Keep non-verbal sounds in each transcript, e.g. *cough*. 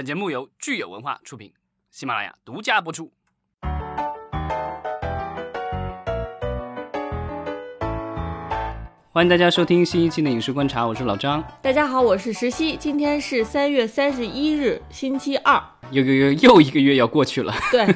本节目由聚友文化出品，喜马拉雅独家播出。欢迎大家收听新一期的影视观察，我是老张。大家好，我是石溪。今天是三月三十一日，星期二。又又又又一个月要过去了。对，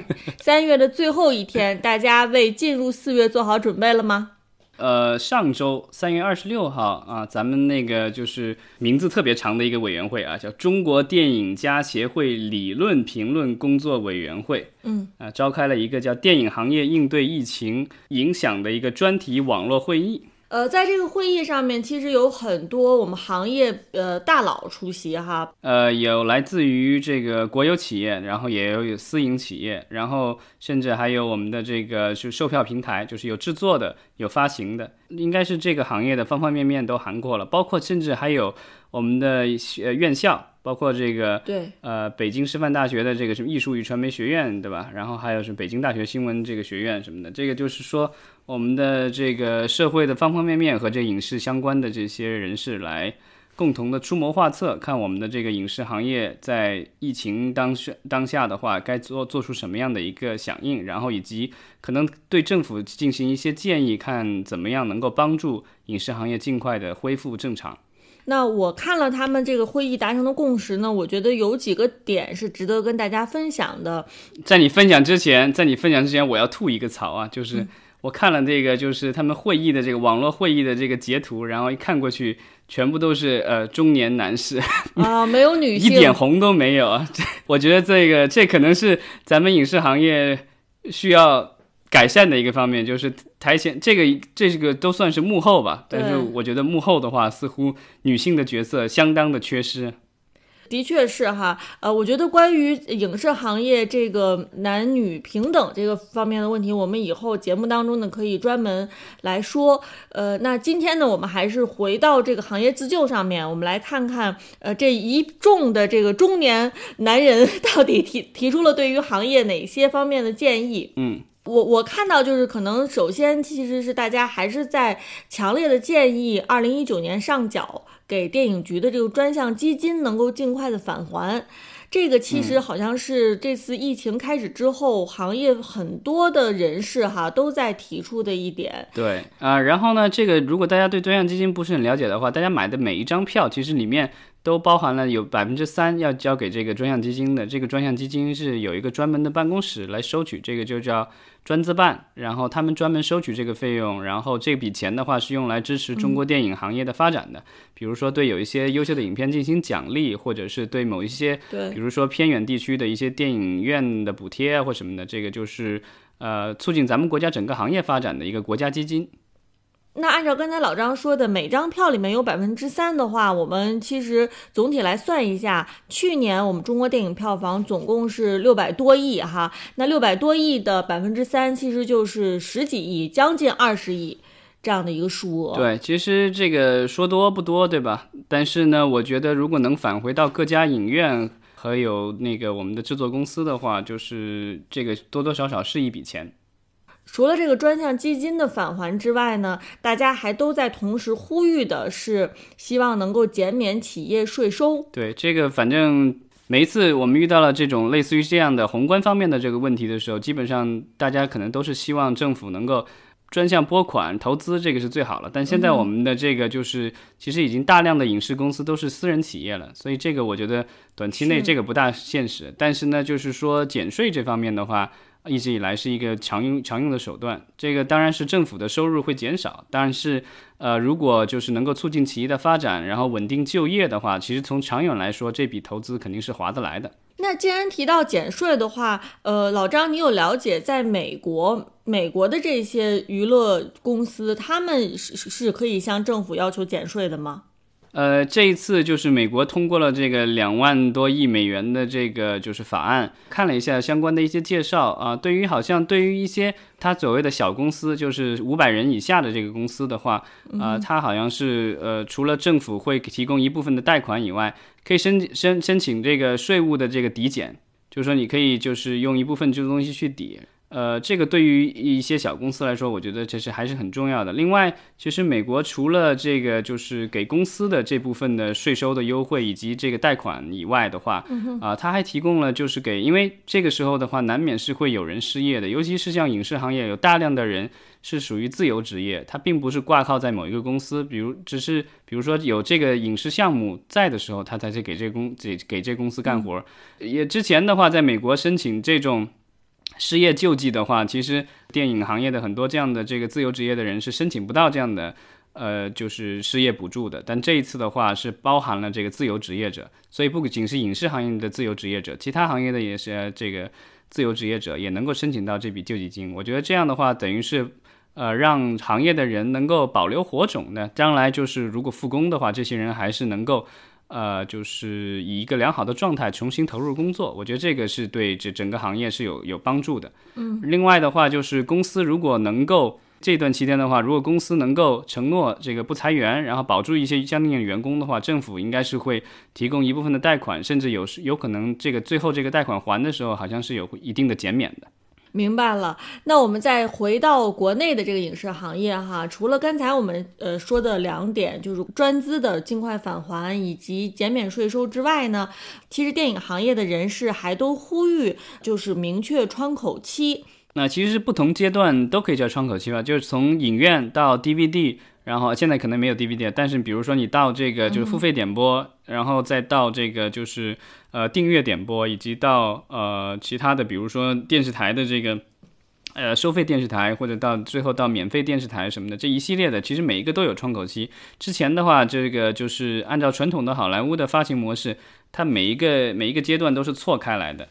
三月的最后一天，大家为进入四月做好准备了吗？呃，上周三月二十六号啊，咱们那个就是名字特别长的一个委员会啊，叫中国电影家协会理论评论工作委员会，嗯，啊，召开了一个叫“电影行业应对疫情影响”的一个专题网络会议。呃，在这个会议上面，其实有很多我们行业呃大佬出席哈。呃，有来自于这个国有企业，然后也有私营企业，然后甚至还有我们的这个是售票平台，就是有制作的，有发行的，应该是这个行业的方方面面都涵括了，包括甚至还有我们的呃院校。包括这个，对，呃，北京师范大学的这个什么艺术与传媒学院，对吧？然后还有是北京大学新闻这个学院什么的，这个就是说我们的这个社会的方方面面和这影视相关的这些人士来共同的出谋划策，看我们的这个影视行业在疫情当下当下的话该做做出什么样的一个响应，然后以及可能对政府进行一些建议，看怎么样能够帮助影视行业尽快的恢复正常。那我看了他们这个会议达成的共识呢，我觉得有几个点是值得跟大家分享的。在你分享之前，在你分享之前，我要吐一个槽啊，就是我看了这个，就是他们会议的这个网络会议的这个截图，然后一看过去，全部都是呃中年男士 *laughs* 啊，没有女性，一点红都没有啊。这我觉得这个这可能是咱们影视行业需要。改善的一个方面就是台前这个这个都算是幕后吧，但是我觉得幕后的话，似乎女性的角色相当的缺失。的确是哈，呃，我觉得关于影视行业这个男女平等这个方面的问题，我们以后节目当中呢可以专门来说。呃，那今天呢，我们还是回到这个行业自救上面，我们来看看，呃，这一众的这个中年男人到底提提出了对于行业哪些方面的建议？嗯。我我看到就是可能首先其实是大家还是在强烈的建议，二零一九年上缴给电影局的这个专项基金能够尽快的返还。这个其实好像是这次疫情开始之后，行业很多的人士哈都在提出的一点。对啊，然后呢，这个如果大家对专项基金不是很了解的话，大家买的每一张票其实里面。都包含了有百分之三要交给这个专项基金的，这个专项基金是有一个专门的办公室来收取，这个就叫专资办，然后他们专门收取这个费用，然后这笔钱的话是用来支持中国电影行业的发展的，比如说对有一些优秀的影片进行奖励，或者是对某一些，对，比如说偏远地区的一些电影院的补贴啊或什么的，这个就是呃促进咱们国家整个行业发展的一个国家基金。那按照刚才老张说的，每张票里面有百分之三的话，我们其实总体来算一下，去年我们中国电影票房总共是六百多亿哈，那六百多亿的百分之三，其实就是十几亿，将近二十亿这样的一个数额。对，其实这个说多不多，对吧？但是呢，我觉得如果能返回到各家影院和有那个我们的制作公司的话，就是这个多多少少是一笔钱。除了这个专项基金的返还之外呢，大家还都在同时呼吁的是，希望能够减免企业税收。对这个，反正每一次我们遇到了这种类似于这样的宏观方面的这个问题的时候，基本上大家可能都是希望政府能够专项拨款投资，这个是最好了。但现在我们的这个就是，其实已经大量的影视公司都是私人企业了，所以这个我觉得短期内这个不大现实。但是呢，就是说减税这方面的话。一直以来是一个常用常用的手段，这个当然是政府的收入会减少，但是，呃，如果就是能够促进企业的发展，然后稳定就业的话，其实从长远来说，这笔投资肯定是划得来的。那既然提到减税的话，呃，老张，你有了解在美国，美国的这些娱乐公司，他们是是可以向政府要求减税的吗？呃，这一次就是美国通过了这个两万多亿美元的这个就是法案，看了一下相关的一些介绍啊，对于好像对于一些它所谓的小公司，就是五百人以下的这个公司的话，啊，它好像是呃，除了政府会提供一部分的贷款以外，可以申申申请这个税务的这个抵减，就是说你可以就是用一部分这个东西去抵。呃，这个对于一些小公司来说，我觉得这是还是很重要的。另外，其实美国除了这个就是给公司的这部分的税收的优惠以及这个贷款以外的话，啊，他还提供了就是给，因为这个时候的话，难免是会有人失业的，尤其是像影视行业，有大量的人是属于自由职业，他并不是挂靠在某一个公司，比如只是比如说有这个影视项目在的时候，他才去给这公给给这公司干活。也之前的话，在美国申请这种。失业救济的话，其实电影行业的很多这样的这个自由职业的人是申请不到这样的，呃，就是失业补助的。但这一次的话是包含了这个自由职业者，所以不仅是影视行业的自由职业者，其他行业的也是这个自由职业者也能够申请到这笔救济金。我觉得这样的话，等于是呃让行业的人能够保留火种的，将来就是如果复工的话，这些人还是能够。呃，就是以一个良好的状态重新投入工作，我觉得这个是对这整个行业是有有帮助的。嗯，另外的话，就是公司如果能够这段期间的话，如果公司能够承诺这个不裁员，然后保住一些相应的员工的话，政府应该是会提供一部分的贷款，甚至有时有可能这个最后这个贷款还的时候，好像是有一定的减免的。明白了，那我们再回到国内的这个影视行业哈，除了刚才我们呃说的两点，就是专资的尽快返还以及减免税收之外呢，其实电影行业的人士还都呼吁，就是明确窗口期。那其实是不同阶段都可以叫窗口期吧，就是从影院到 DVD。然后现在可能没有 DVD，但是比如说你到这个就是付费点播，然后再到这个就是呃订阅点播，以及到呃其他的，比如说电视台的这个呃收费电视台，或者到最后到免费电视台什么的这一系列的，其实每一个都有窗口期。之前的话，这个就是按照传统的好莱坞的发行模式，它每一个每一个阶段都是错开来的。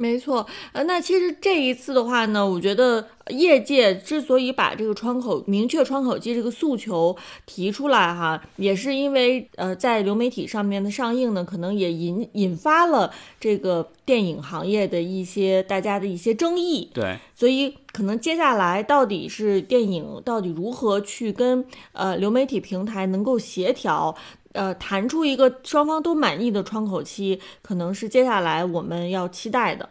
没错，呃，那其实这一次的话呢，我觉得业界之所以把这个窗口明确窗口期这个诉求提出来哈，也是因为呃，在流媒体上面的上映呢，可能也引引发了这个电影行业的一些大家的一些争议。对，所以可能接下来到底是电影到底如何去跟呃流媒体平台能够协调。呃，弹出一个双方都满意的窗口期，可能是接下来我们要期待的。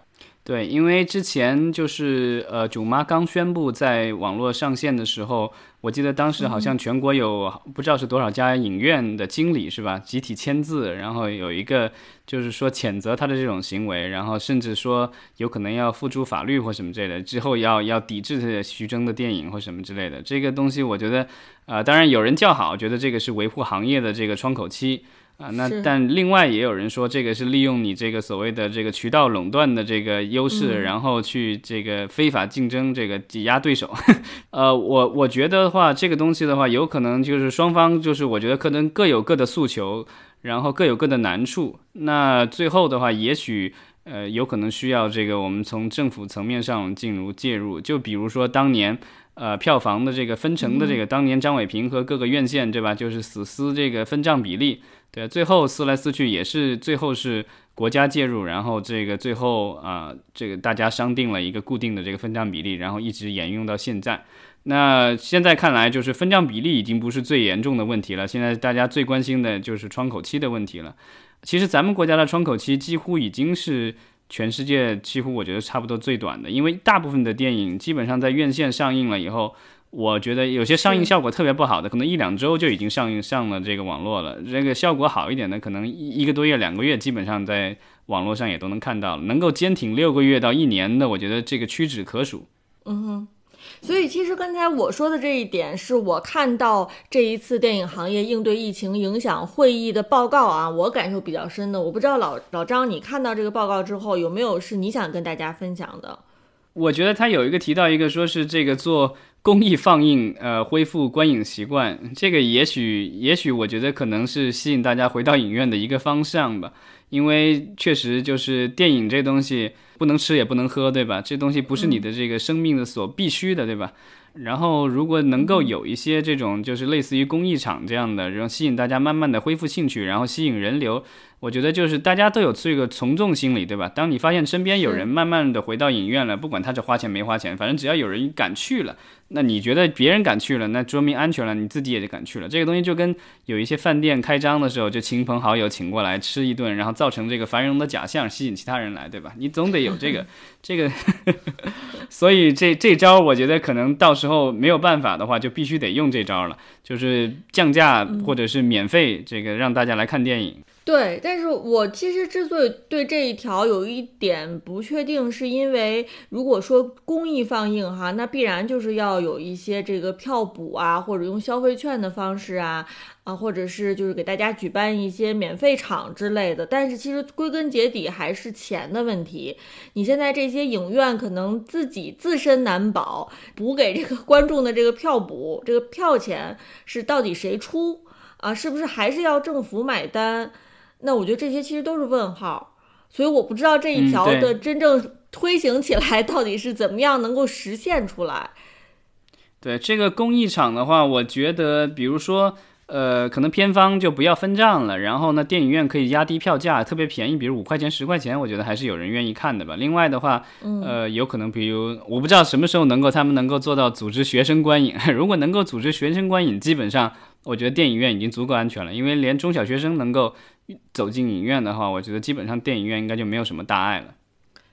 对，因为之前就是呃，囧妈刚宣布在网络上线的时候，我记得当时好像全国有不知道是多少家影院的经理是吧，集体签字，然后有一个就是说谴责他的这种行为，然后甚至说有可能要付诸法律或什么之类的，之后要要抵制徐峥的电影或什么之类的。这个东西我觉得，呃，当然有人叫好，觉得这个是维护行业的这个窗口期。啊，那但另外也有人说，这个是利用你这个所谓的这个渠道垄断的这个优势，然后去这个非法竞争，这个挤压对手。*laughs* 呃，我我觉得的话，这个东西的话，有可能就是双方就是我觉得可能各有各的诉求，然后各有各的难处。那最后的话，也许呃有可能需要这个我们从政府层面上进入介入，就比如说当年。呃，票房的这个分成的这个，当年张伟平和各个院线，对吧？就是死撕这个分账比例，对，最后撕来撕去也是最后是国家介入，然后这个最后啊，这个大家商定了一个固定的这个分账比例，然后一直沿用到现在。那现在看来，就是分账比例已经不是最严重的问题了，现在大家最关心的就是窗口期的问题了。其实咱们国家的窗口期几乎已经是。全世界几乎我觉得差不多最短的，因为大部分的电影基本上在院线上映了以后，我觉得有些上映效果特别不好的，可能一两周就已经上映上了这个网络了。这个效果好一点的，可能一一个多月、两个月，基本上在网络上也都能看到了。能够坚挺六个月到一年的，我觉得这个屈指可数。嗯哼。所以，其实刚才我说的这一点，是我看到这一次电影行业应对疫情影响会议的报告啊，我感受比较深的。我不知道老老张，你看到这个报告之后，有没有是你想跟大家分享的？我觉得他有一个提到一个，说是这个做公益放映，呃，恢复观影习惯，这个也许，也许我觉得可能是吸引大家回到影院的一个方向吧。因为确实就是电影这东西不能吃也不能喝，对吧？这东西不是你的这个生命的所必须的，对吧？然后如果能够有一些这种就是类似于公益场这样的，然后吸引大家慢慢的恢复兴趣，然后吸引人流，我觉得就是大家都有这个从众心理，对吧？当你发现身边有人慢慢的回到影院了，不管他是花钱没花钱，反正只要有人敢去了。那你觉得别人敢去了，那说明安全了，你自己也就敢去了。这个东西就跟有一些饭店开张的时候，就亲朋好友请过来吃一顿，然后造成这个繁荣的假象，吸引其他人来，对吧？你总得有这个这个，*laughs* 所以这这招我觉得可能到时候没有办法的话，就必须得用这招了，就是降价或者是免费，这个让大家来看电影。对，但是我其实之所以对这一条有一点不确定，是因为如果说公益放映哈，那必然就是要有一些这个票补啊，或者用消费券的方式啊，啊，或者是就是给大家举办一些免费场之类的。但是其实归根结底还是钱的问题。你现在这些影院可能自己自身难保，补给这个 *laughs* 观众的这个票补，这个票钱是到底谁出啊？是不是还是要政府买单？那我觉得这些其实都是问号，所以我不知道这一条的真正推行起来到底是怎么样能够实现出来。对这个公益场的话，我觉得，比如说，呃，可能片方就不要分账了，然后呢，电影院可以压低票价，特别便宜，比如五块钱、十块钱，我觉得还是有人愿意看的吧。另外的话，呃，有可能，比如我不知道什么时候能够他们能够做到组织学生观影，*laughs* 如果能够组织学生观影，基本上我觉得电影院已经足够安全了，因为连中小学生能够。走进影院的话，我觉得基本上电影院应该就没有什么大碍了。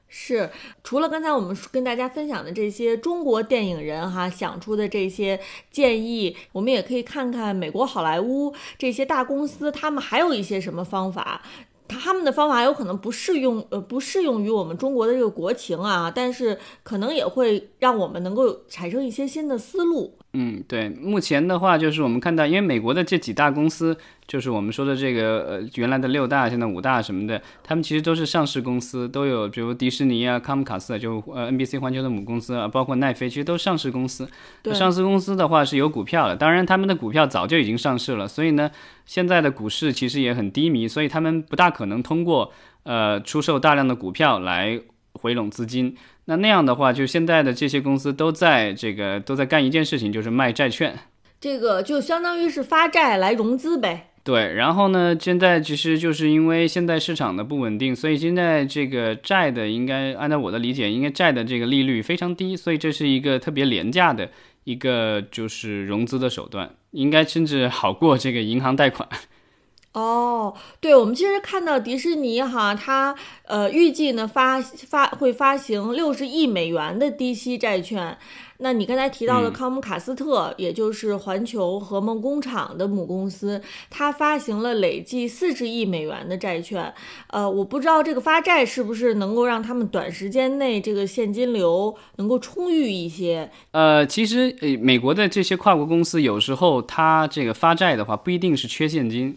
是，除了刚才我们跟大家分享的这些中国电影人哈想出的这些建议，我们也可以看看美国好莱坞这些大公司，他们还有一些什么方法。他们的方法有可能不适用，呃，不适用于我们中国的这个国情啊，但是可能也会让我们能够产生一些新的思路。嗯，对，目前的话就是我们看到，因为美国的这几大公司，就是我们说的这个呃原来的六大，现在五大什么的，他们其实都是上市公司，都有比如迪士尼啊、康姆卡斯，就呃 NBC 环球的母公司啊，包括奈飞，其实都上市公司。对，上市公司的话是有股票的，当然他们的股票早就已经上市了，所以呢，现在的股市其实也很低迷，所以他们不大可能通过呃出售大量的股票来回笼资金。那那样的话，就现在的这些公司都在这个都在干一件事情，就是卖债券。这个就相当于是发债来融资呗。对，然后呢，现在其实就是因为现在市场的不稳定，所以现在这个债的应该按照我的理解，应该债的这个利率非常低，所以这是一个特别廉价的一个就是融资的手段，应该甚至好过这个银行贷款。哦，对，我们其实看到迪士尼哈，它呃预计呢发发会发行六十亿美元的低息债券。那你刚才提到的康姆卡斯特，也就是环球和梦工厂的母公司，它发行了累计四十亿美元的债券。呃，我不知道这个发债是不是能够让他们短时间内这个现金流能够充裕一些。呃，其实呃，美国的这些跨国公司有时候它这个发债的话，不一定是缺现金。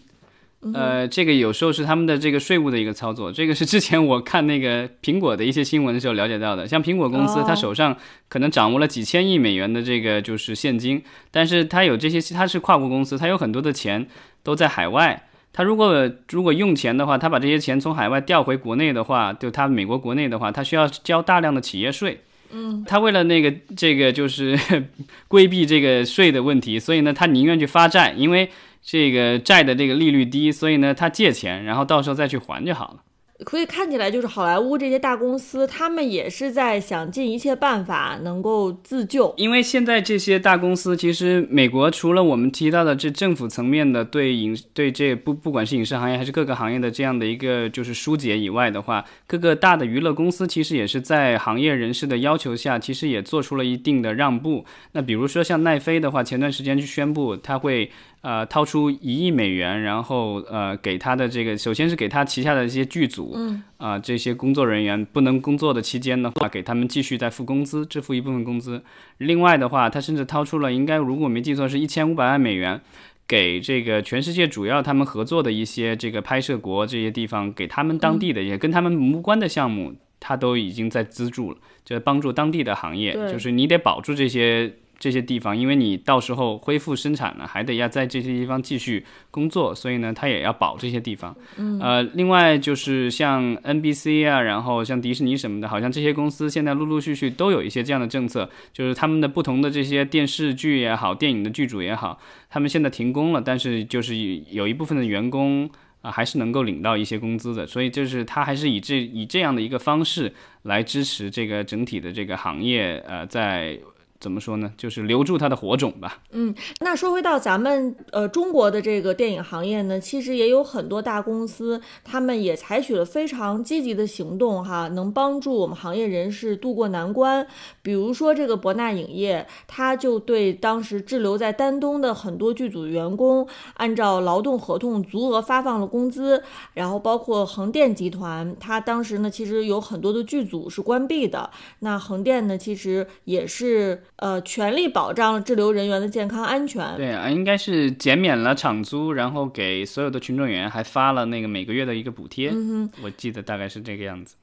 呃，这个有时候是他们的这个税务的一个操作，这个是之前我看那个苹果的一些新闻的时候了解到的。像苹果公司，它手上可能掌握了几千亿美元的这个就是现金，但是它有这些，它是跨国公司，它有很多的钱都在海外。他如果如果用钱的话，他把这些钱从海外调回国内的话，就他美国国内的话，他需要交大量的企业税。嗯，他为了那个这个就是 *laughs* 规避这个税的问题，所以呢，他宁愿去发债，因为。这个债的这个利率低，所以呢，他借钱，然后到时候再去还就好了。可以看起来，就是好莱坞这些大公司，他们也是在想尽一切办法能够自救。因为现在这些大公司，其实美国除了我们提到的这政府层面的对影对这不不管是影视行业还是各个行业的这样的一个就是疏解以外的话，各个大的娱乐公司其实也是在行业人士的要求下，其实也做出了一定的让步。那比如说像奈飞的话，前段时间就宣布他会。呃，掏出一亿美元，然后呃，给他的这个，首先是给他旗下的一些剧组，嗯，啊，这些工作人员不能工作的期间的话，给他们继续再付工资，支付一部分工资。另外的话，他甚至掏出了，应该如果没记错，是一千五百万美元，给这个全世界主要他们合作的一些这个拍摄国这些地方，给他们当地的也跟他们无关的项目，他都已经在资助了，就是帮助当地的行业，就是你得保住这些。这些地方，因为你到时候恢复生产了，还得要在这些地方继续工作，所以呢，他也要保这些地方。嗯，呃，另外就是像 NBC 啊，然后像迪士尼什么的，好像这些公司现在陆陆续续都有一些这样的政策，就是他们的不同的这些电视剧也好，电影的剧组也好，他们现在停工了，但是就是有一部分的员工。啊，还是能够领到一些工资的。所以就是他还是以这以这样的一个方式来支持这个整体的这个行业，呃，在。怎么说呢？就是留住它的火种吧。嗯，那说回到咱们呃中国的这个电影行业呢，其实也有很多大公司，他们也采取了非常积极的行动哈，能帮助我们行业人士渡过难关。比如说这个博纳影业，他就对当时滞留在丹东的很多剧组员工，按照劳动合同足额发放了工资。然后包括横店集团，它当时呢其实有很多的剧组是关闭的，那横店呢其实也是。呃，全力保障了滞留人员的健康安全。对啊，应该是减免了场租，然后给所有的群众演员还发了那个每个月的一个补贴。嗯哼我记得大概是这个样子。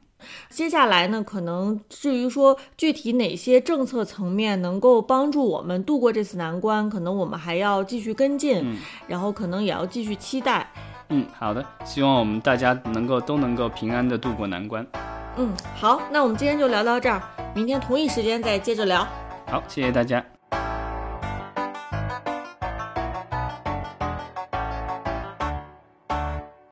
接下来呢，可能至于说具体哪些政策层面能够帮助我们度过这次难关，可能我们还要继续跟进，然后可能也要继续期待。嗯，好的，希望我们大家能够都能够平安的度过难关。嗯，好，那我们今天就聊到这儿，明天同一时间再接着聊。好，谢谢大家。